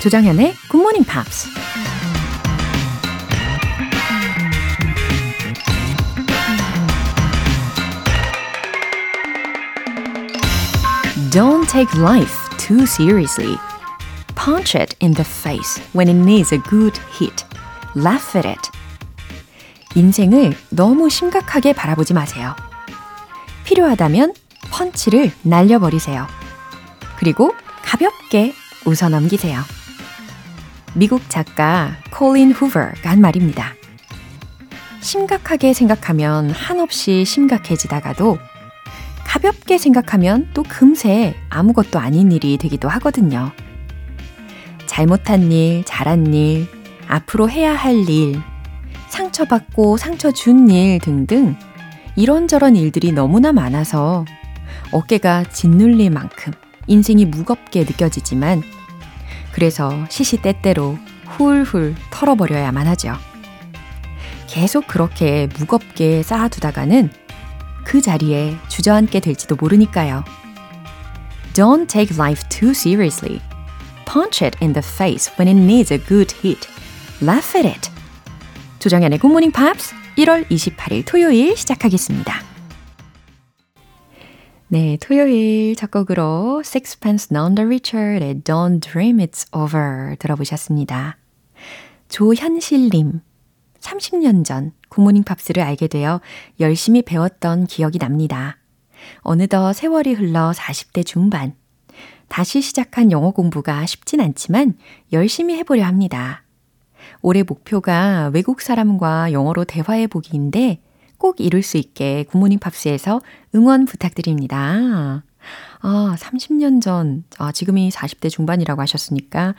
조장현의 Morning Pops. Don't take life too seriously. Punch it in the face when it needs a good hit. Laugh at it. 인생을 너무 심각하게 바라보지 마세요. 필요하다면 펀치를 날려버리세요. 그리고 가볍게 웃어 넘기세요. 미국 작가 콜린 후버가 한 말입니다. 심각하게 생각하면 한없이 심각해지다가도 가볍게 생각하면 또 금세 아무것도 아닌 일이 되기도 하거든요. 잘못한 일, 잘한 일, 앞으로 해야 할 일, 상처받고 상처 준 일 등등 이런저런 일들이 너무나 많아서 어깨가 짓눌릴 만큼 인생이 무겁게 느껴지지만 그래서 시시때때로 훌훌 털어버려야만 하죠. 계속 그렇게 무겁게 쌓아두다가는 그 자리에 주저앉게 될지도 모르니까요. Don't take life too seriously. Punch it in the face when it needs a good hit. Laugh at it. 조정연의 Good Morning Pops 1월 28일 토요일 시작하겠습니다. 네, 토요일 첫 곡으로 Sixpence None the Richer의 Don't Dream It's Over 들어보셨습니다. 조현실님, 30년 전 굿모닝 팝스를 알게 되어 열심히 배웠던 기억이 납니다. 어느덧 세월이 흘러 40대 중반. 다시 시작한 영어 공부가 쉽진 않지만 열심히 해보려 합니다. 올해 목표가 외국 사람과 영어로 대화해 보기인데 꼭 이룰 수 있게 굿모닝 팝스에서 응원 부탁드립니다. 아, 30년 전, 아, 지금이 40대 중반이라고 하셨으니까,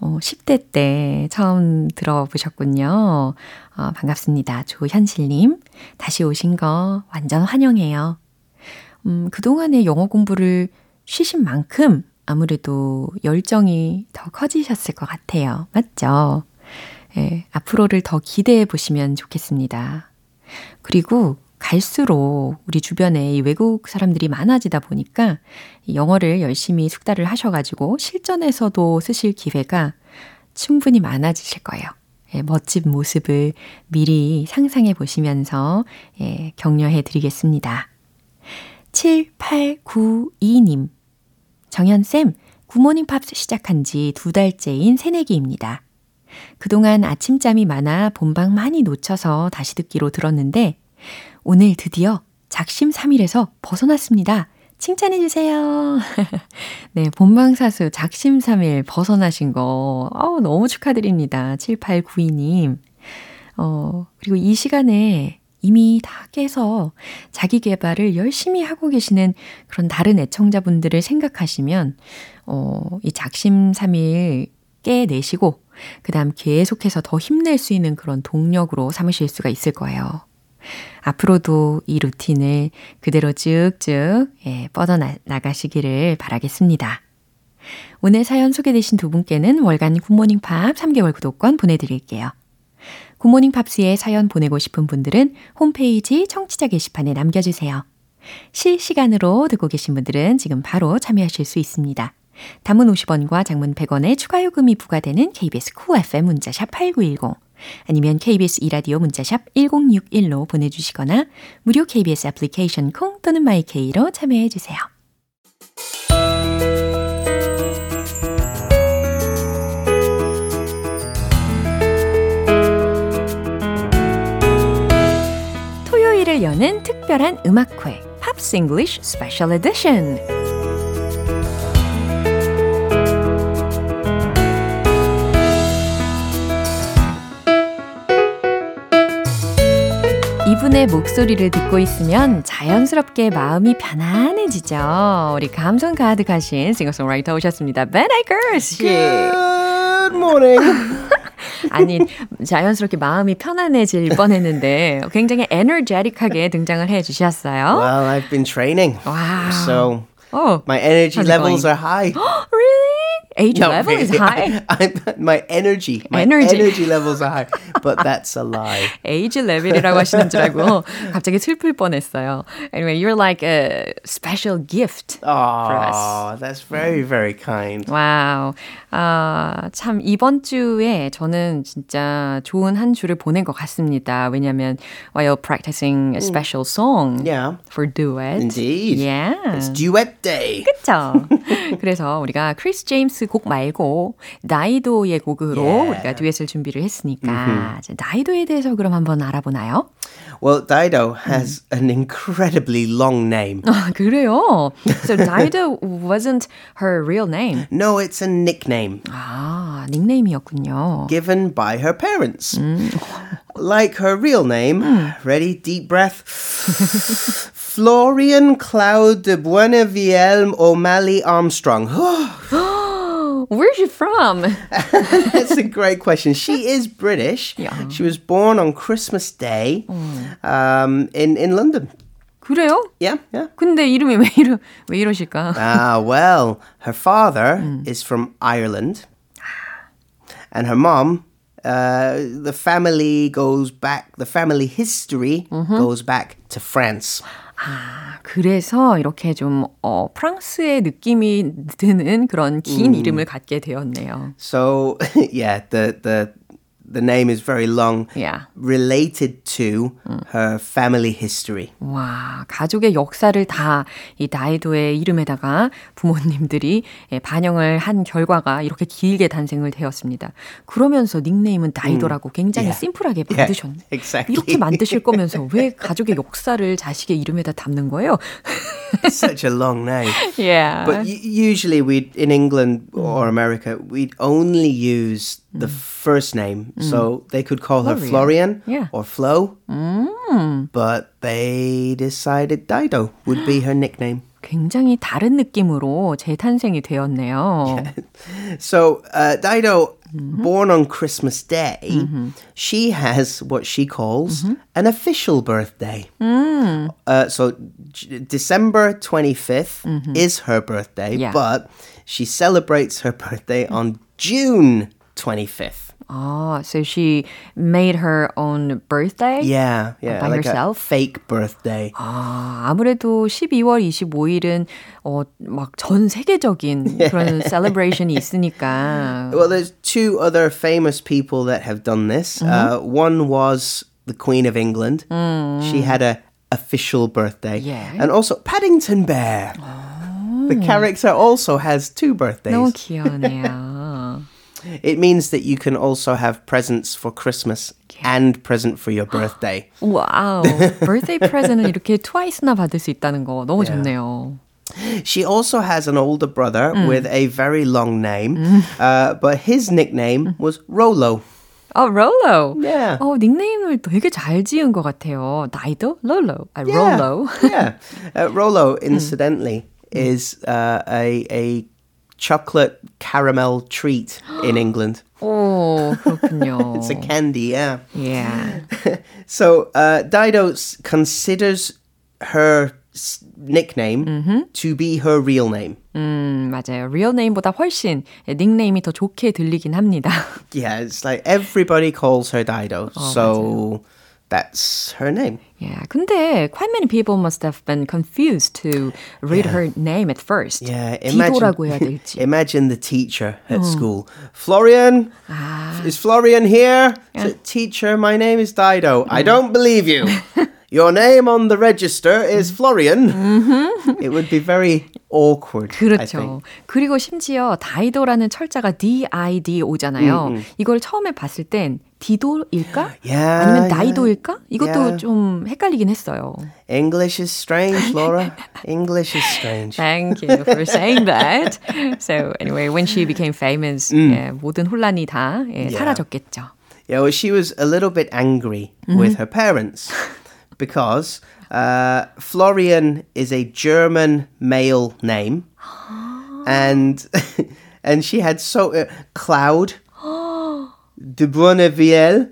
어, 10대 때 처음 들어보셨군요. 어, 반갑습니다. 조현실님. 다시 오신 거 완전 환영해요. 음, 그동안의 영어 공부를 쉬신 만큼 아무래도 열정이 더 커지셨을 것 같아요. 맞죠? 예, 앞으로를 더 기대해 보시면 좋겠습니다. 그리고 갈수록 우리 주변에 외국 사람들이 많아지다 보니까 영어를 열심히 숙달을 하셔가지고 실전에서도 쓰실 기회가 충분히 많아지실 거예요. 예, 멋진 모습을 미리 상상해 보시면서 예, 격려해 드리겠습니다. 7892님. 정현쌤, 구모닝 팝스 시작한 지 두 달째인 새내기입니다. 그동안 아침잠이 많아 본방 많이 놓쳐서 다시 듣기로 들었는데 오늘 드디어 작심 3일에서 벗어났습니다. 칭찬해 주세요. 네, 본방사수 작심 3일 벗어나신 거, 어우, 너무 축하드립니다. 7892님. 어, 그리고 이 시간에 이미 다 깨서 자기 개발을 열심히 하고 계시는 그런 다른 애청자분들을 생각하시면, 어, 이 작심 3일 깨내시고, 그 다음 계속해서 더 힘낼 수 있는 그런 동력으로 삼으실 수가 있을 거예요. 앞으로도 이 루틴을 그대로 쭉쭉 예, 뻗어나가시기를 바라겠습니다. 오늘 사연 소개되신 두 분께는 월간 굿모닝 팝 3개월 구독권 보내드릴게요. 굿모닝 팝스에 사연 보내고 싶은 분들은 홈페이지 청취자 게시판에 남겨주세요. 실시간으로 듣고 계신 분들은 지금 바로 참여하실 수 있습니다. 단문 50원과 장문 100원의 추가 요금이 부과되는 KBS Cool FM 문자샵 8910 아니면 KBS 이라디오 문자샵 1061로 보내주시거나 무료 KBS 애플리케이션 콩 또는 마이케이로 참여해 주세요. 토요일을 여는 특별한 음악회 Pops English Special Edition 이분의 목소리를 듣고 있으면 자연스럽게 마음이 편안해지죠. 우리 감성 가득하신 싱어송라이터 오셨습니다. Ben Akers. Good morning. 아니 자연스럽게 마음이 편안해질 뻔했는데 굉장히 에너제틱하게 등장을 해 주셨어요. Well, I've been training. Wow. So oh, my energy levels going? are high. really? age level is really. high. I, I, my energy, my Energy. energy. levels are high, but that's a lie. age level이라고 하시는 줄 알고 갑자기 슬플 뻔했어요. Anyway, you're like a special gift for us. Oh, that's very, very kind. 와우. 아, 참, 이번 주에 저는 진짜 좋은 한 주를 보낸 것 같습니다. 왜냐면, while practicing a special song Yeah. for duet. Indeed. Yeah. It's duet day. 그쵸? 그래서 우리가 크리스 제임스 곡 말고 나이도의 곡으로 Yeah. 우리가 듀엣을 준비를 했으니까 이제 나이도에 대해서 그럼 한번 알아보나요? Well, Dido has an incredibly long name. 아, 그래요? So 나이도 wasn't her real name. No, it's a nickname 아, 닉네임이었군요. given by her parents. Like her real name. Ready? Deep breath. Florian Cloud de Buenaviel O'Malley Armstrong. Where's she from? That's a great question. She is British. Yeah. She was born on Christmas Day um, in, in London. 그래요? Yeah, yeah. 근데 이름이 왜 이러 왜 이러실까? Ah, well, her father is from Ireland, and her mom. Uh, the family goes back. The family history goes back to France. 아, 그래서 이렇게 좀 어, 프랑스의 느낌이 드는 그런 긴 이름을 갖게 되었네요. So, yeah, the the the name is very long, Yeah. related to her family history. 와, 가족의 역사를 다 이 나이도의 이름에다가 부모님들이 예, 반영을 한 결과가 이렇게 길게 단생을 되었습니다. 그러면서 닉네임은 나이도라고 굉장히 Yeah. 심플하게 Yeah, 만드셨네. exactly. 이렇게 만드실 거면서 왜 가족의 역사를 자식의 이름에다 담는 거예요? Such a long name. yeah. But usually we in England or America we'd only use the first name. So they could call her Florian. Florian Yeah. or Flo. But they decided Dido would be her nickname. 굉장히 다른 느낌으로 재탄생이 되었네요. So uh, Dido, born on Christmas Day, she has what she calls an official birthday. Uh, so J- December 25th is her birthday, Yeah. but she celebrates her birthday on June 25th. 아, so she made her own birthday? Yeah, yeah, By like herself? a fake birthday. 아, 아무래도 12월 25일은 어, 막 전 세계적인 그런 셀레브레이션이 있으니까. Well, there's two other famous people that have done this. Uh, one was the Queen of England. She had a official birthday. Yeah. And also Paddington Bear. The character also has two birthdays. 너무 귀여우네요. It means that you can also have presents for Christmas and present for your birthday. 와우. birthday present을 이렇게 twice나 받을 수 있다는 거 너무 좋네요. She also has an older brother with a very long name, uh, but his nickname was Rolo. 어, 롤로. Yeah. 어, 닉네임을 되게 잘 지은 것 같아요. 나이도? 롤로. 아, 롤로. yeah. Uh, Rolo, incidentally, is uh, a a chocolate caramel treat in England. 오, 그렇군요. It's a candy, yeah. yeah. So uh, Dido s- considers her s- nickname to be her real name. 음, 맞아요. real name보다 훨씬 닉네임이 더 좋게 들리긴 합니다. Yeah, it's like everybody calls her Dido, so That's her name. Yeah, 근데 quite many people must have been confused to read yeah. her name at first. Yeah, imagine, imagine the teacher at oh. school. Florian, ah. is Florian here? Yeah. So, teacher, my name is Dido. Mm. I don't believe you. Your name on the register is Florian. Mm-hmm. It would be very awkward. I 그렇죠. 그리고 심지어 다이도라는 철자가 D-I-D-O잖아요. 이걸 처음에 봤을 땐 디도일까? Yeah, 아니면 yeah. 나이도일까? 이것도 Yeah. 좀 헷갈리긴 했어요. English is strange, Laura. English is strange. Thank you for saying that. So anyway, when she became famous, 예, 모든 혼란이 다 예, 사라졌겠죠. Yeah, well, she was a little bit angry with her parents because uh, Florian is a German male name, and and she had so uh, Cloud de Bournevielle.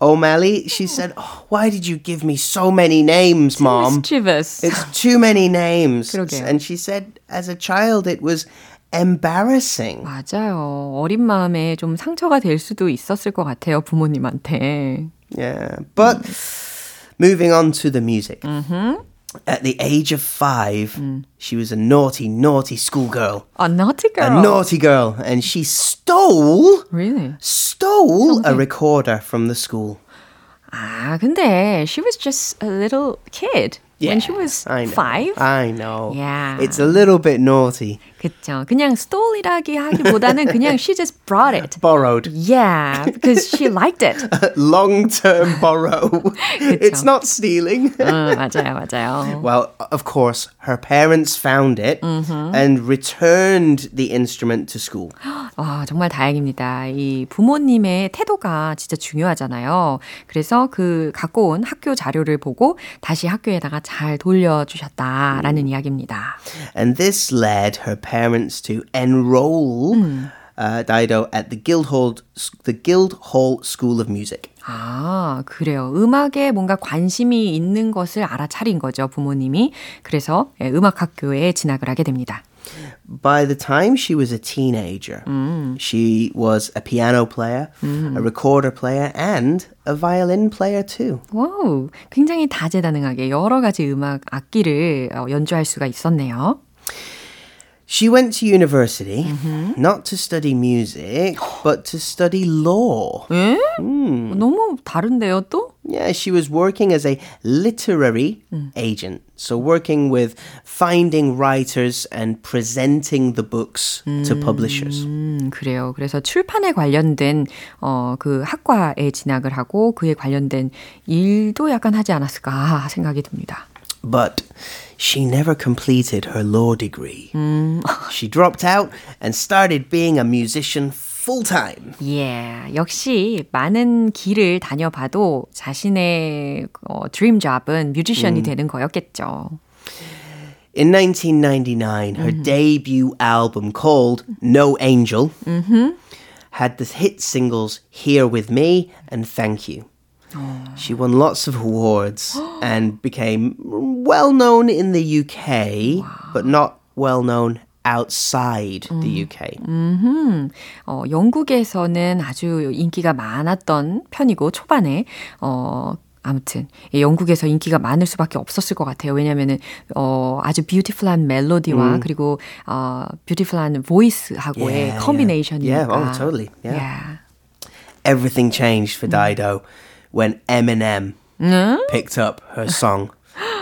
O'Malley, she said, oh, "Why did you give me so many names, Mom? Mischievous. It's too many names." 그러게요. And she said, as a child, it was embarrassing. 맞아요. 어린 마음에 좀 상처가 될 수도 있었을 것 같아요, 부모님한테. Yeah. But Moving on to the music. Mm-hmm. At the age of five, mm. she was a naughty, naughty schoolgirl. A naughty girl? A naughty girl. And she stole. Really? Stole Something. a recorder from the school. Ah, 근데 she was just a little kid yeah, when she was I five. I know. Yeah. It's a little bit naughty. 그쵸. 그냥 stole이라기 하기보다는 그냥 she just brought it. Borrowed. Yeah, because she liked it. Long term borrow. it's not stealing. 응, 맞아요, 맞아요. Well, of course, her parents found it and returned the instrument to school. 와, 정말 다행입니다. 이 부모님의 태도가 진짜 중요하잖아요. 그래서 그 갖고 온 학교 자료를 보고 다시 학교에다가 잘 돌려주셨다라는 이야기입니다. And this led her parents to enroll uh, Dido at the Guildhall, the Guildhall School of Music. 아, 그래요. 음악에 뭔가 관심이 있는 것을 알아차린 거죠, 부모님이. 그래서 예, 음악 학교에 진학을 하게 됩니다. By the time she was a teenager, she was a piano player, a recorder player, and a violin player too. 와우, 굉장히 다재다능하게 여러 가지 음악 악기를 어, 연주할 수가 있었네요. She went to university not to study music, but to study law. 에? 너무 다른데요, 또? Yeah, she was working as a literary agent. So, working with finding writers and presenting the books to publishers. 음, 그래요. 그래서 출판에 관련된 어, 그 학과에 진학을 하고 그에 관련된 일도 약간 하지 않았을까 생각이 듭니다. But she never completed her law degree. she dropped out and started being a musician full time. 예, 역시 많은 길을 다녀봐도 자신의 어, dream job은 뮤지션이 되는 거였겠죠. In 1999, her debut album called No Angel had the hit singles Here With Me and Thank You. She won lots of awards and became well known in the UK, but not well known outside the UK. 어, 영국에서는 아주 인기가 많았던 편이고 초반에 어 아무튼 예, 영국에서 인기가 많을 수밖에 없었을 것 같아요. 왜냐면은 어 아주 뷰티풀한 멜로디와 그리고 어 뷰티풀한 보이스하고의 Yeah, yeah. 컨비네이션이니까. Yeah, oh, totally, yeah. Yeah. Everything changed for Dido when Eminem picked up her song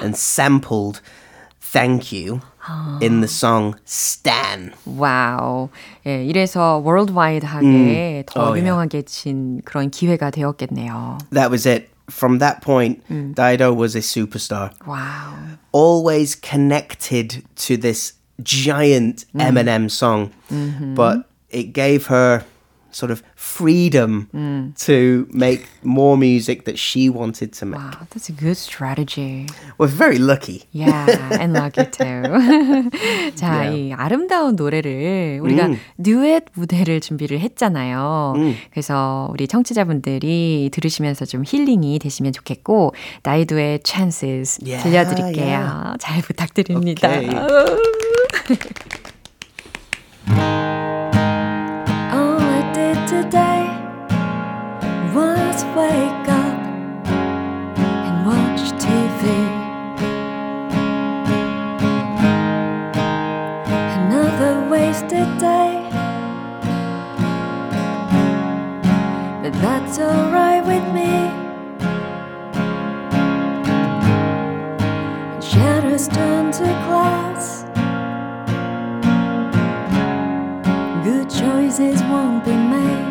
and sampled Thank You in the song Stan. 와우. 예, 이래서 월드와이드하게 더 Oh, yeah. 유명하게진 그런 기회가 되었겠네요. That was it. From that point, Dido was a superstar. 와우. Always connected to this giant Eminem song, but it gave her sort of freedom to make more music that she wanted to make. Wow, that's a good strategy. We're very lucky. Yeah, and lucky too. 자, 이 아름다운 노래를 우리가 듀엣 무대를 준비를 했잖아요. 그래서 우리 청취자분들이 들으시면서 좀 힐링이 되시면 좋겠고, 나이도의 Chances Yeah, 들려드릴게요. yeah. 잘 부탁드립니다. Okay. I did was wake up and watch TV. Another wasted day, but that's alright with me. Shadows turn to glass. Good choices won't be made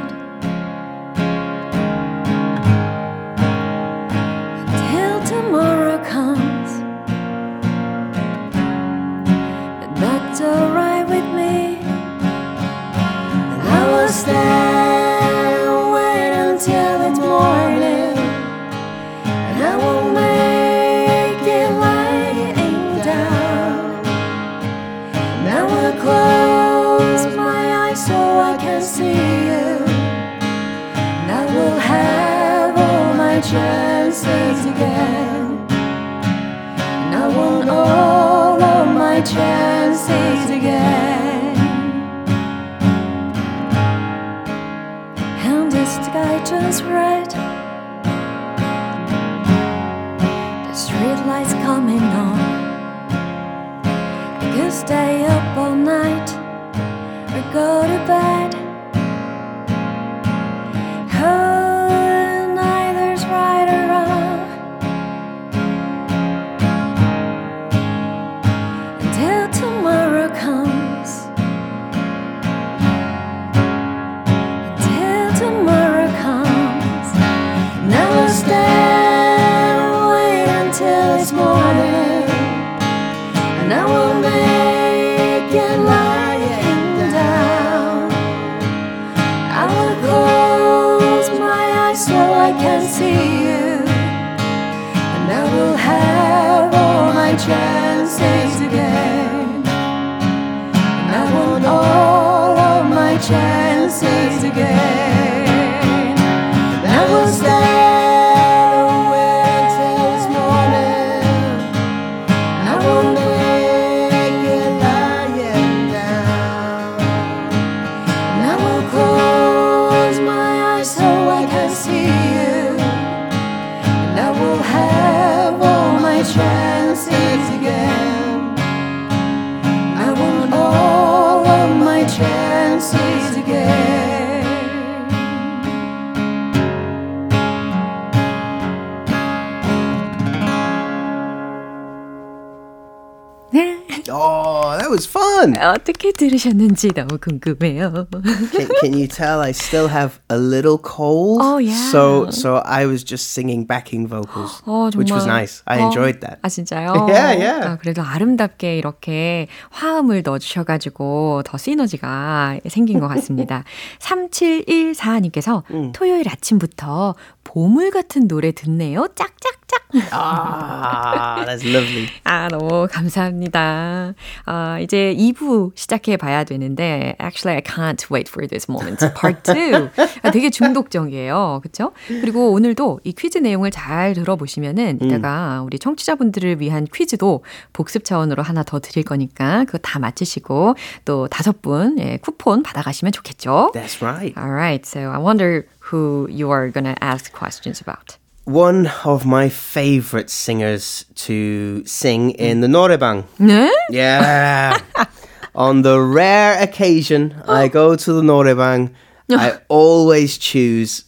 어떻게 들으셨는지 너무 궁금해요. Can, can you tell I still have a little cold? Oh, yeah. So so I was just singing backing vocals, 어, which was 정말. nice. I 어, enjoyed that. 아, 진짜요? Yeah, yeah. 아, 그래도 아름답게 이렇게 화음을 넣어주셔가지고 더 시너지가 생긴 것 같습니다. 3714님께서 음. 토요일 아침부터 보물 같은 노래 듣네요. 짝짝 짝. Ah, that's lovely. 아, 너무 감사합니다. 아, 이제 2부 시작해 봐야 되는데, actually, I can't wait for this moment. Part 2. 아, 되게 중독적이에요. 그쵸? 그리고 오늘도 이 퀴즈 내용을 잘 들어보시면은, 이따가 우리 청취자분들을 위한 퀴즈도 복습 차원으로 하나 더 드릴 거니까, 그거 다 맞히시고, 또 다섯 분, 예, 쿠폰 받아 가시면 좋겠죠? That's right. Alright, so I wonder who you are gonna ask questions about. One of my favorite singers to sing in the norebang. 네? Yeah. On the rare occasion I oh. go to the norebang, I always choose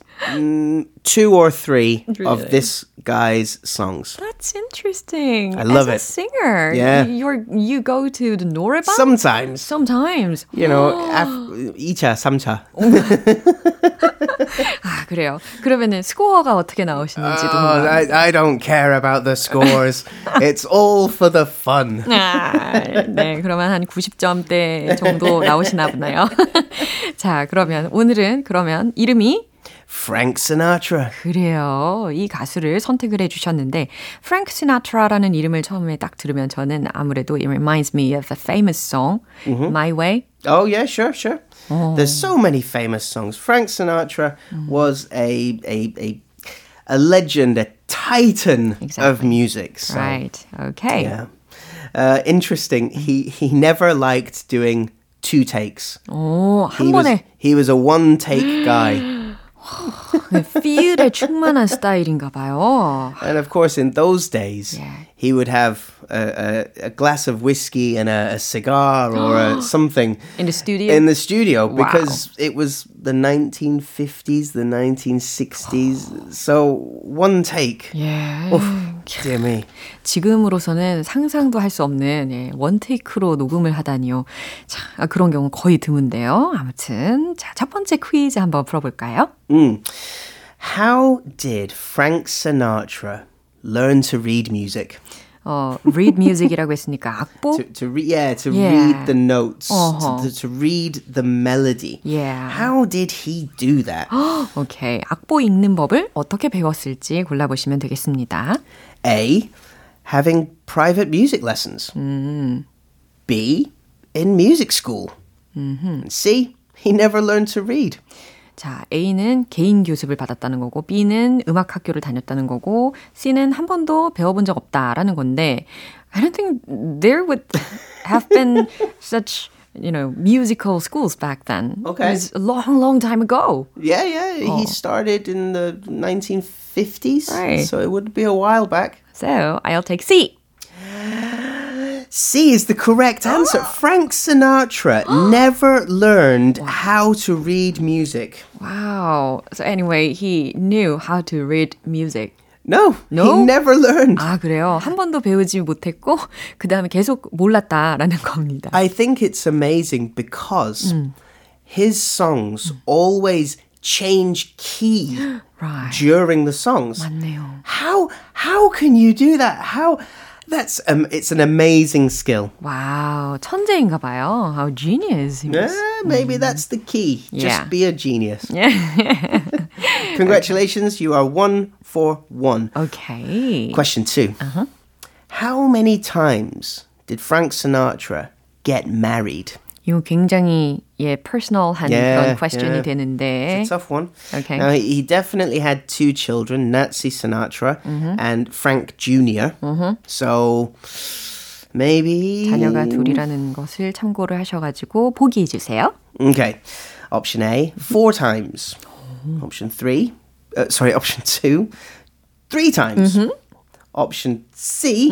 two or three Really? of this guy's songs. That's interesting. I love As a it. singer, Yeah. you're you go to the norebang Sometimes, sometimes. you know, af- 2차, 3차. 아 그래요. 그러면은 스코어가 어떻게 나오시는지도 Oh, 궁금합니다. I, I don't care about the scores. it's all for the fun. 아, 네, 그러면 한 90점대 정도 나오시나 보나요? 자, 그러면 오늘은 그러면 이름이 Frank Sinatra. 그래요. 이 가수를 선택을 해주셨는데 프랭크 시나트라라는 이름을 처음에 딱 들으면 저는 아무래도 it reminds me of a famous song, My Way. Oh yeah, sure, sure. There's so many famous songs. Frank Sinatra was a a a a legend, a titan of Exactly. music. So, Right. Okay. Yeah. Uh, interesting. He he never liked doing two takes. 오, 한 He was 번에 he was a one take guy. 필에 충만한 스타일인가 봐요. And of course, in those days, Yeah. he would have a, a, a glass of whiskey and a, a cigar or a, something In the studio? in the studio because it was the 1950s, the 1960s. So one take. 예. Dear me. 지금으로서는 상상도 할 수 없는 예, 원테이크로 녹음을 하다니요. 자, 아, 그런 경우 거의 드문데요. 아무튼 자, 첫 번째 퀴즈 한번 풀어볼까요? Mm. How did Frank Sinatra learn to read music? 어, read music이라고 했으니까 악보? To, to re- yeah, to Yeah. read the notes, Uh-huh. to, to read the melody. Yeah. How did he do that? 오케이. 악보 읽는 법을 어떻게 배웠을지 골라보시면 되겠습니다. A. Having private music lessons. B. In music school. And C. He never learned to read. 자, A는 개인 교습을 받았다는 거고, B는 음악 학교를 다녔다는 거고, C는 한 번도 배워본 적 없다라는 건데, I don't think there would have been such you know, musical schools back then. Okay. It was a long, long time ago. Yeah, yeah. He started in the 1950s. Right. So it would be a while back. So I'll take C. C is the correct answer. Frank Sinatra never learned how to read music. Wow. So anyway, he knew how to read music. No, No? he never learned. 아, 그래요? 한 번도 배우지 못했고, 그 다음에 계속 몰랐다라는 겁니다. I think it's amazing because his songs always change key Right. during the songs. 맞네요. How how can you do that? How that's um, it's an amazing skill. 와우, 천재인가 봐요. How genius. he Eh, was. maybe that's the key. Yeah. Just be a genius. Congratulations, you are one for one. Okay. Question 2 How many times did Frank Sinatra get married? 이거 굉장히 예 personal한 Yeah, 그런 question이 yeah. 되는데 It's a tough one. Okay. Now, he definitely had two children, Nancy Sinatra and Frank junior So maybe. 자녀가 둘이라는 것을 참고를 하셔가지고 보기해 주세요. Okay. Option A, four times. Option three, uh, sorry, option two, three times. Option C,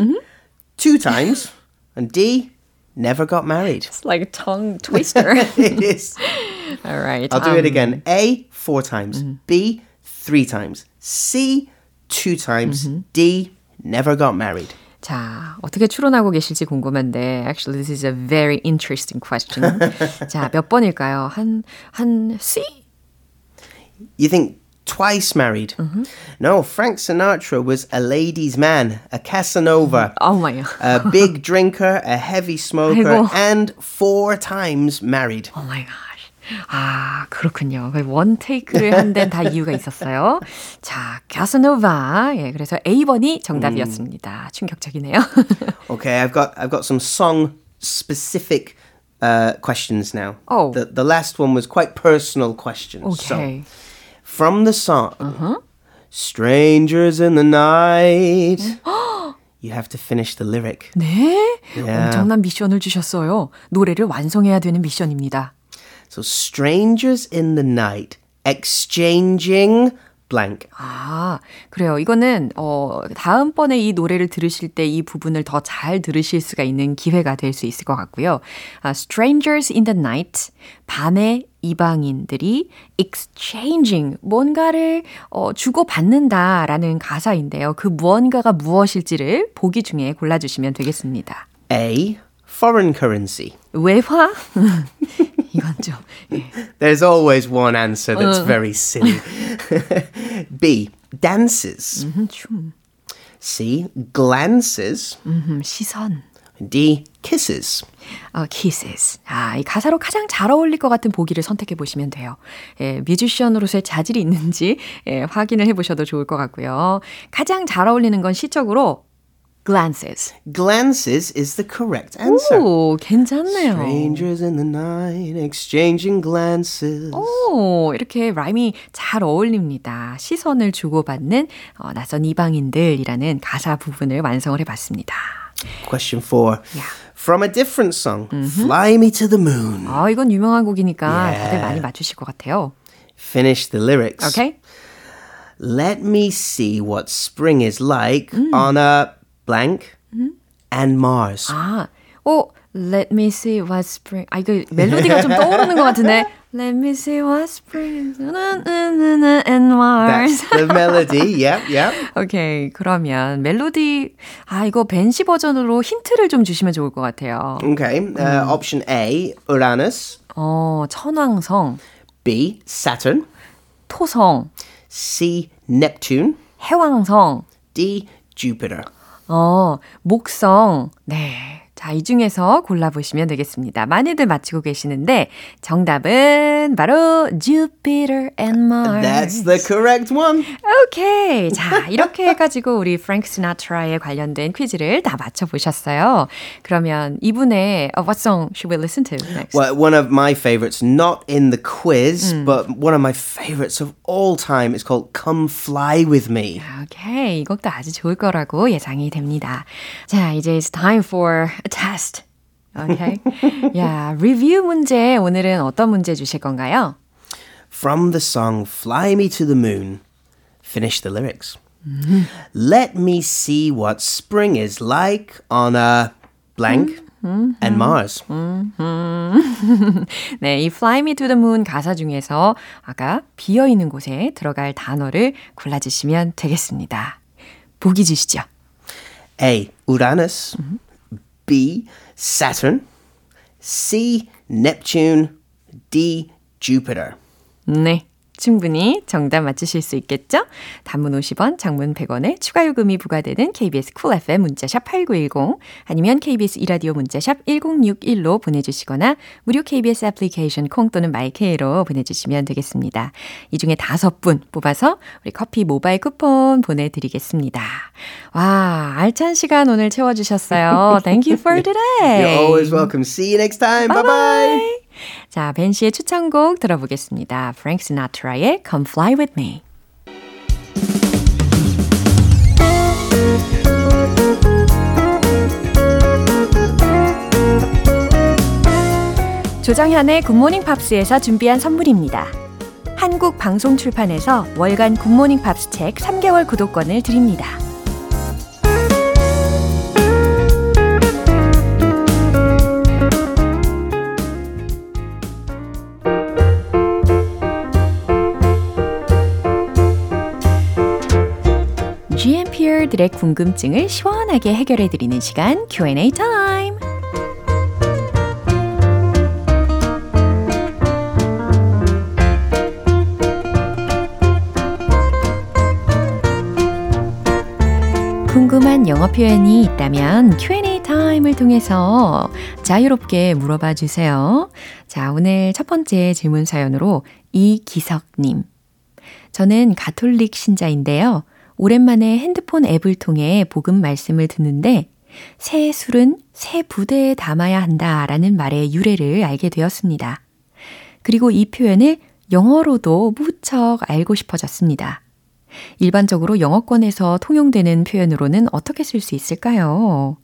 two times. And D, never got married. It's like a tongue twister. it is. All right. I'll do it um, again. A, four times. B, three times. C, two times. D, never got married. 자, 어떻게 추론하고 계실지 궁금한데 actually this is a very interesting question. 자, 몇 번일까요? 한, 한 C? You think twice married? No, Frank Sinatra was a ladies' man, a Casanova. Oh my god. a big drinker, a heavy smoker, 아이고. and four times married. Oh my gosh. 아, 그렇군요. 원 테이크를 한 데는 다 이유가 있었어요. 자, 가스노바. 예, 그래서 A번이 정답이었습니다. 충격적이네요. Okay, I've got I've got some song specific uh, questions now. Oh. the the last one was quite personal questions. Okay. So, from the song, "Strangers in the Night," you have to finish the lyric. 네? Yeah. 엄청난 미션을 주셨어요. 노래를 완성해야 되는 미션입니다. So, "Strangers in the Night," exchanging blank. 아, 그래요. 이거는, 어, 다음번에 이 노래를 들으실 때 이 부분을 더 잘 들으실 수가 있는 기회가 될 수 있을 것 같고요. 아, Strangers in the Night. 밤에 이방인들이 exchanging, 뭔가를 어, 주고받는다라는 가사인데요. 그 무언가가 무엇일지를 보기 중에 골라주시면 되겠습니다. A. Foreign currency. 외화? 이건 좀, 예. There's always one answer that's very silly. B. Dances. 음, 춤, C. Glances. 음, 시선. D. Kisses. 어, kisses. 아, 이 가사로 가장 잘 어울릴 것 같은 보기를 선택해 보시면 돼요. 예, 뮤지션으로서의 자질이 있는지 예, 확인을 해 보셔도 좋을 것 같고요. 가장 잘 어울리는 건 시적으로 glances. Glances is the correct answer. 오, 괜찮네요. Strangers in the night exchanging glances. 오, 이렇게 라임이 잘 어울립니다. 시선을 주고받는 어, 낯선 이방인들이라는 가사 부분을 완성을 해봤습니다. Question four. Yeah. From a different song, Fly Me to the Moon. 아, 이건 유명한 곡이니까 Yeah. 다들 많이 맞추실 것 같아요. Finish the lyrics. 오케이? Let me see what spring is like on a blank and Mars. 아, 오, let me see what spring. 아, 이거 멜로디가 좀 떠오르는 것 같은데. Let me see what spring and Mars. That's the melody. Yep, yep. 오케이, 그러면 멜로디, 아, 이거 벤시 버전으로 힌트를 좀 주시면 좋을 것 같아요. Okay. Uh, option A, Uranus. 어, 천왕성, B, Saturn. 토성, C, Neptune. 해왕성, D, Jupiter. 어, 목성. 네. 자, 이 중에서 골라보시면 되겠습니다. 많이들 맞히고 계시는데, 정답은 바로 Jupiter and Mars. That's the correct one. 오케이. 자, 이렇게 해가지고 우리 프랭크 시나트라에 관련된 퀴즈를 다 맞춰보셨어요. 그러면 이분의 uh, What song should we listen to next? Well, one of my favorites, not in the quiz, but one of my favorites of all time is called Come Fly With Me. 오케이. 이 곡도 아주 좋을 거라고 예상이 됩니다. 자, 이제 it's time for test. Okay. 야, 리뷰 문제 오늘은 어떤 문제 주실 건가요? From the song Fly Me to the Moon, finish the lyrics. Let me see what spring is like on a blank and Mars. 네, 이 Fly Me to the Moon 가사 중에서 아까 비어 있는 곳에 들어갈 단어를 골라 주시면 되겠습니다. 보기 주시죠. A. Uranus. B. Saturn. C. Neptune. D. Jupiter. 네. 충분히 정답 맞추실 수 있겠죠? 단문 50원, 장문 100원에 추가 요금이 부과되는 KBS Cool FM 문자샵 8910 아니면 KBS 이라디오 문자샵 1061로 보내주시거나 무료 KBS 애플리케이션 콩 또는 마이케이로 보내주시면 되겠습니다. 이 중에 다섯 분 뽑아서 우리 커피 모바일 쿠폰 보내드리겠습니다. 와, 알찬 시간 오늘 채워주셨어요. Thank you for today. You're always welcome. See you next time. Bye bye. 자, 벤 씨의 추천곡 들어보겠습니다. 프랭크 시나트라의 Come Fly With Me. 조정현의 굿모닝 팝스에서 준비한 선물입니다. 한국 방송 출판에서 월간 굿모닝 팝스 책 3개월 구독권을 드립니다. GMPer들의 궁금증을 시원하게 해결해 드리는 시간 Q&A 타임! 궁금한 영어 표현이 있다면 Q&A 타임을 통해서 자유롭게 물어봐 주세요. 자, 오늘 첫 번째 질문 사연으로 이기석님. 저는 가톨릭 신자인데요. 오랜만에 핸드폰 앱을 통해 복음 말씀을 듣는데 새 술은 새 부대에 담아야 한다라는 말의 유래를 알게 되었습니다. 그리고 이 표현을 영어로도 무척 알고 싶어졌습니다. 일반적으로 영어권에서 통용되는 표현으로는 어떻게 쓸 수 있을까요?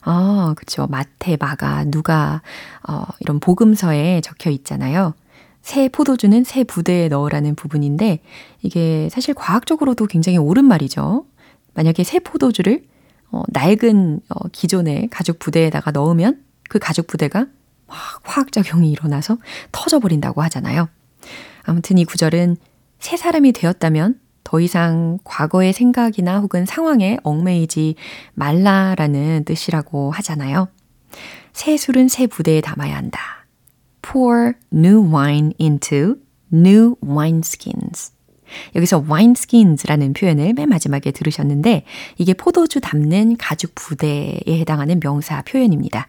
아, 그쵸. 마태, 마가, 누가, 어, 이런 복음서에 적혀 있잖아요. 새 포도주는 새 부대에 넣으라는 부분인데, 이게 사실 과학적으로도 굉장히 옳은 말이죠. 만약에 새 포도주를 어, 낡은 어, 기존의 가죽 부대에다가 넣으면 그 가죽 부대가 막 화학작용이 일어나서 터져버린다고 하잖아요. 아무튼 이 구절은 새 사람이 되었다면 더 이상 과거의 생각이나 혹은 상황에 얽매이지 말라라는 뜻이라고 하잖아요. 새 술은 새 부대에 담아야 한다. Pour new wine into new wineskins. 여기서 wineskins,라는 표현을 맨 마지막에 들으셨는데 이게 포도주 담는 가죽 부대에 해당하는 명사 표현입니다.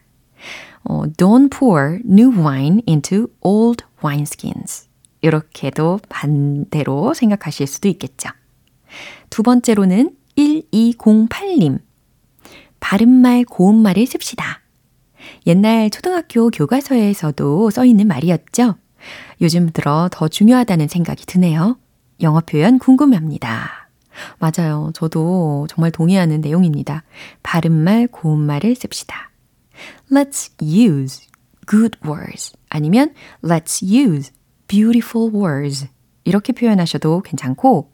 어, don't pour new wine into old wineskins. 이렇게도 반대로 생각하실 수도 있겠죠. 두 번째로는 1208님. 바른말, 고운말을 씁시다. 옛날 초등학교 교과서에서도 써 있는 말이었죠. 요즘 들어 더 중요하다는 생각이 드네요. 영어 표현 궁금합니다. 맞아요. 저도 정말 동의하는 내용입니다. 바른말, 고운말을 씁시다. Let's use good words. 아니면 let's use beautiful words. 이렇게 표현하셔도 괜찮고,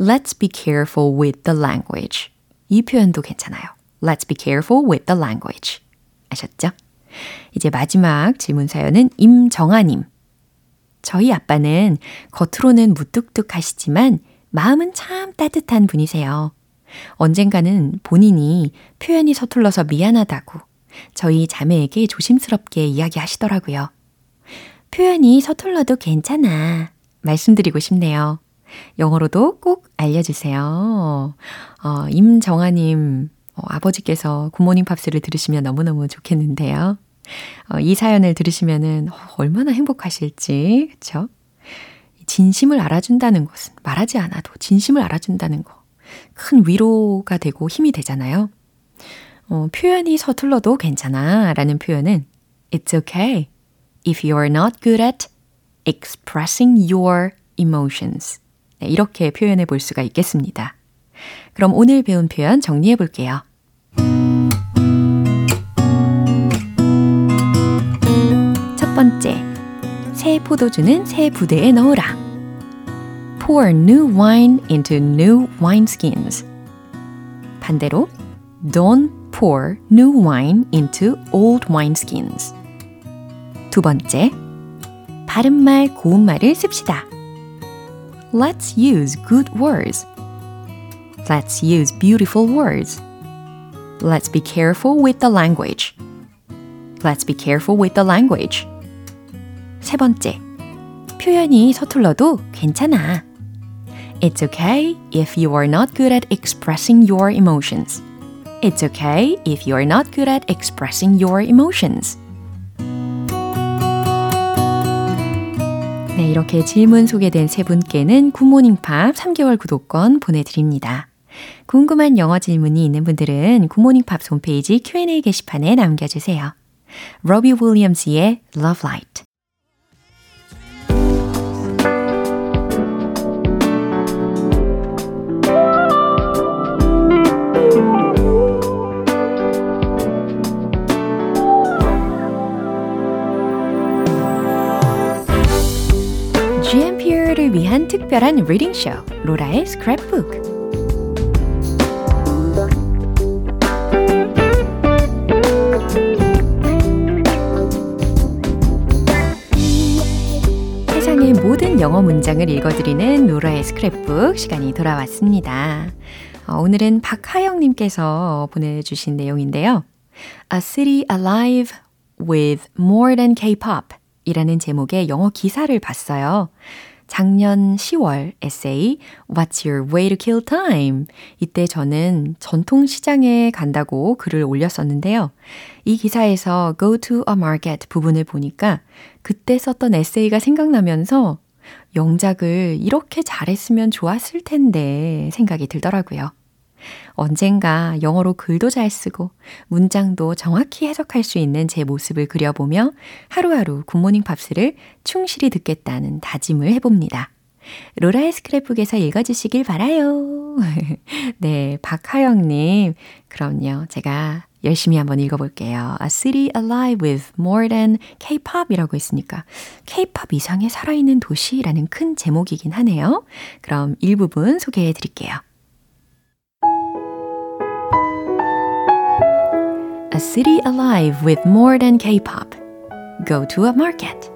let's be careful with the language. 이 표현도 괜찮아요. Let's be careful with the language. 아셨죠? 이제 마지막 질문 사연은 임정아님. 저희 아빠는 겉으로는 무뚝뚝하시지만 마음은 참 따뜻한 분이세요. 언젠가는 본인이 표현이 서툴러서 미안하다고 저희 자매에게 조심스럽게 이야기하시더라고요. 표현이 서툴러도 괜찮아. 말씀드리고 싶네요. 영어로도 꼭 알려주세요. 어, 임정아님, 어, 아버지께서 굿모닝 팝스를 들으시면 너무너무 좋겠는데요. 어, 이 사연을 들으시면은 어, 얼마나 행복하실지, 그쵸? 진심을 알아준다는 것은 말하지 않아도 진심을 알아준다는 거. 큰 위로가 되고 힘이 되잖아요. 어, 표현이 서툴러도 괜찮아 라는 표현은 It's okay if you're not good at expressing your emotions. 네, 이렇게 표현해 볼 수가 있겠습니다. 그럼 오늘 배운 표현 정리해 볼게요. 첫 번째, 새 포도주는 새 부대에 넣어라. Pour new wine into new wineskins. 반대로, don't pour new wine into old wineskins. 두 번째, 바른말 고운말을 씁시다. Let's use good words Let's use beautiful words. Let's be careful with the language. Let's be careful with the language. 세 번째, 표현이 서툴러도 괜찮아. It's okay if you are not good at expressing your emotions. It's okay if you are not good at expressing your emotions. 네, 이렇게 질문 소개된 세 분께는 굿모닝 팝 3개월 구독권 보내드립니다. 궁금한 영어 질문이 있는 분들은 굿모닝 팝 홈페이지 Q&A 게시판에 남겨주세요. 로비 윌리엄스의 Love Light. GMPer를 위한 특별한 리딩 쇼 로라의 스크랩북 문장을 읽어드리는 로라의 스크랩북 시간이 돌아왔습니다. 어, 오늘은 박하영님께서 보내주신 내용인데요. A city alive with more than K-pop 이라는 제목의 영어 기사를 봤어요. 작년 10월 에세이 What's your way to kill time? 이때 저는 전통시장에 간다고 글을 올렸었는데요. 이 기사에서 go to a market 부분을 보니까 그때 썼던 에세이가 생각나면서 영작을 이렇게 잘했으면 좋았을 텐데 생각이 들더라고요. 언젠가 영어로 글도 잘 쓰고 문장도 정확히 해석할 수 있는 제 모습을 그려보며 하루하루 굿모닝 팝스를 충실히 듣겠다는 다짐을 해봅니다. 로라의 스크랩북에서 읽어주시길 바라요. 네, 박하영님. 그럼요. 제가 열심히 한번 읽어볼게요. A city alive with more than K-pop이라고 했으니까 K-pop 이상의 살아있는 도시라는 큰 제목이긴 하네요. 그럼 일부분 소개해 드릴게요. A city alive with more than K-pop. Go to a market.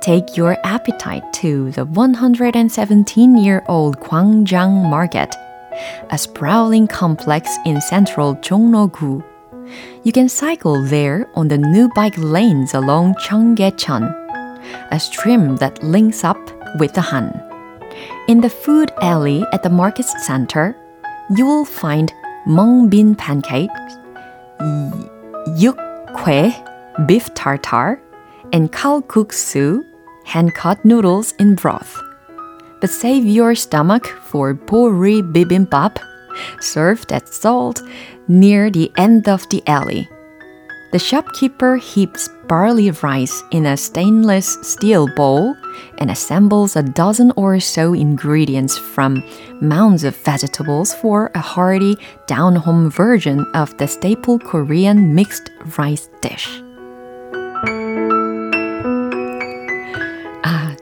Take your appetite to the 117-year-old Gwangjang Market, a sprawling complex in central Jongno-gu. You can cycle there on the new bike lanes along Cheonggyecheon, a stream that links up with the Han. In the food alley at the market center, you will find mung bean pancakes, yukque, beef tartar, and kalguksu, hand-cut noodles in broth. But save your stomach for bori bibimbap, served at salt near the end of the alley. The shopkeeper heaps barley rice in a stainless steel bowl and assembles a dozen or so ingredients from mounds of vegetables for a hearty, down home version of the staple Korean mixed rice dish.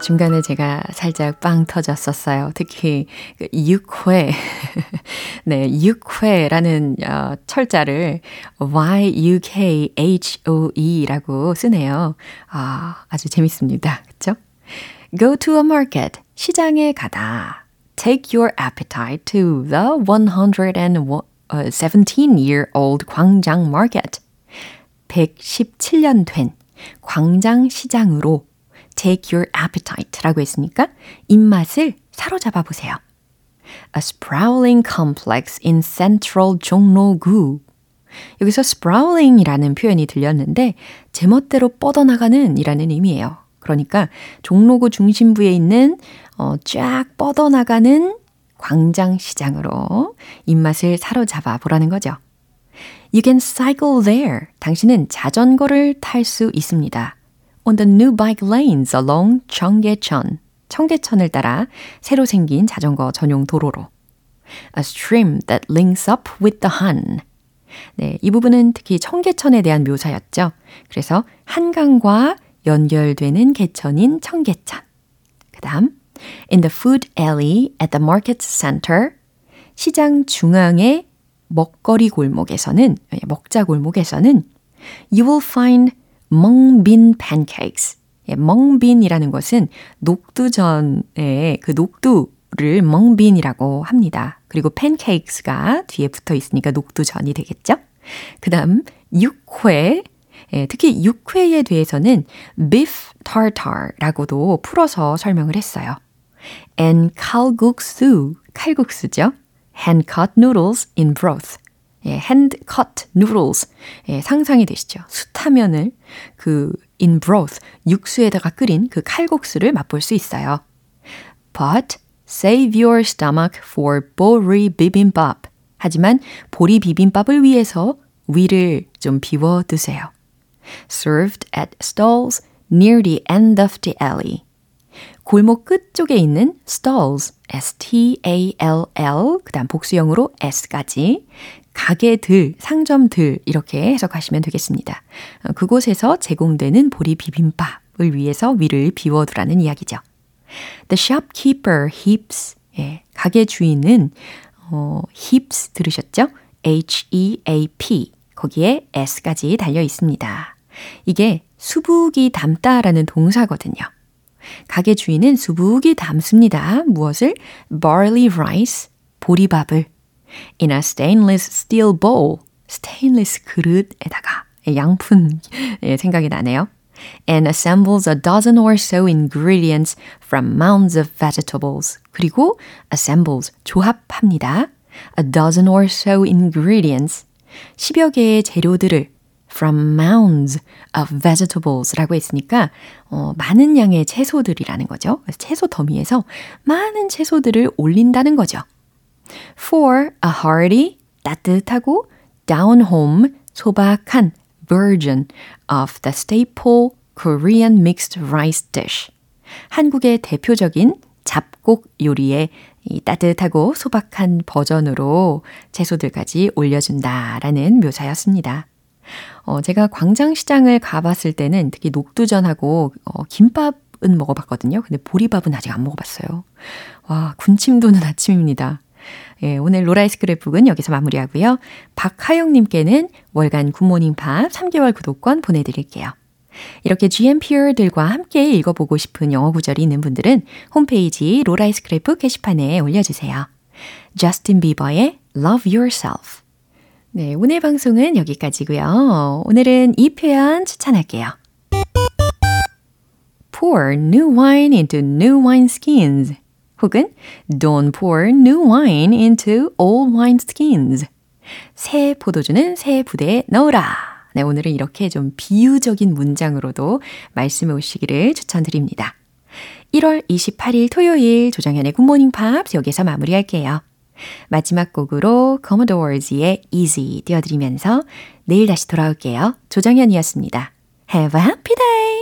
중간에 제가 살짝 빵 터졌었어요. 특히 그 6회. 네, 6회라는 어, 철자를 Y-U-K-H-O-E라고 쓰네요. 아, 아주 재밌습니다. 그쵸? Go to a market. 시장에 가다. Take your appetite to the 117-year-old 광장 market. 117년 된 광장 시장으로 take your appetite라고 했으니까 입맛을 사로잡아 보세요. A sprawling complex in central 종로구. 여기서 sprawling이라는 표현이 들렸는데 제멋대로 뻗어나가는 이라는 의미예요. 그러니까 종로구 중심부에 있는 어, 쫙 뻗어나가는 광장 시장으로 입맛을 사로잡아 보라는 거죠. You can cycle there. 당신은 자전거를 탈 수 있습니다. On the new bike lanes along 청계천. 청계천을 따라 새로 생긴 자전거 전용 도로로. A stream that links up with the Han. 네, 이 부분은 특히 청계천에 대한 묘사였죠. 그래서 한강과 연결되는 개천인 청계천. 그 다음, in the food alley at the market center. 시장 중앙의 먹거리 골목에서는, 먹자 골목에서는 you will find bean pancakes. 예, 멍빈이라는 것은 녹두전의 그 녹두를 멍빈이라고 합니다. 그리고 pancakes가 뒤에 붙어 있으니까 녹두전이 되겠죠? 그 다음, 육회. 예, 특히 육회에 대해서는 beef tartar라고도 풀어서 설명을 했어요. and 칼국수, 칼국수죠. hand cut noodles in broth. 예, hand cut noodles. 예, 상상이 되시죠? 숯하면을 그 in broth, 육수에다가 끓인 그 칼국수를 맛볼 수 있어요. But save your stomach for 보리 비빔밥. 하지만 보리 비빔밥을 위해서 위를 좀 비워 두세요. Served at stalls near the end of the alley. 골목 끝 쪽에 있는 stalls, S-T-A-L-L, 그 다음 복수형으로 S까지 가게들, 상점들 이렇게 해석하시면 되겠습니다. 그곳에서 제공되는 보리 비빔밥을 위해서 위를 비워두라는 이야기죠. The shopkeeper heaps, 예, 가게 주인은 어, heaps 들으셨죠? H-E-A-P 거기에 S까지 달려 있습니다. 이게 수북이 담다라는 동사거든요. 가게 주인은 수북이 담습니다. 무엇을? barley rice, 보리밥을 in a stainless steel bowl, 스테인리스 그릇에다가 양푼 생각이 나네요. and assembles a dozen or so ingredients from mounds of vegetables. 그리고 assembles, 조합합니다. a dozen or so ingredients, 10여 개의 재료들을 from mounds of vegetables라고 했으니까 어, 많은 양의 채소들이라는 거죠. 채소 더미에서 많은 채소들을 올린다는 거죠. For a hearty, 따뜻하고 down home, 소박한 version of the staple Korean mixed rice dish. 한국의 대표적인 잡곡 요리의 이 따뜻하고 소박한 버전으로 채소들까지 올려준다라는 묘사였습니다. 어, 제가 광장시장을 가봤을 때는 특히 녹두전하고 어, 김밥은 먹어봤거든요. 근데 보리밥은 아직 안 먹어봤어요. 와, 군침 도는 아침입니다. 예, 오늘 로라의 스크랩북은 여기서 마무리하고요. 박하영님께는 월간 굿모닝 팝스 3개월 구독권 보내드릴게요. 이렇게 GMPer들과 함께 읽어보고 싶은 영어 구절이 있는 분들은 홈페이지 로라의 스크랩북 게시판에 올려주세요. 저스틴 비버의 Love Yourself. 네, 오늘 방송은 여기까지고요. 오늘은 이 표현 추천할게요. Pour new wine into new wine skins. 혹은 Don't pour new wine into old wine skins. 새 포도주는 새 부대에 넣으라. 네, 오늘은 이렇게 좀 비유적인 문장으로도 말씀해 오시기를 추천드립니다. 1월 28일 토요일 조정현의 굿모닝 팝 여기서 마무리할게요. 마지막 곡으로 Commodores의 Easy 띄워드리면서 내일 다시 돌아올게요. 조정현이었습니다. Have a happy day!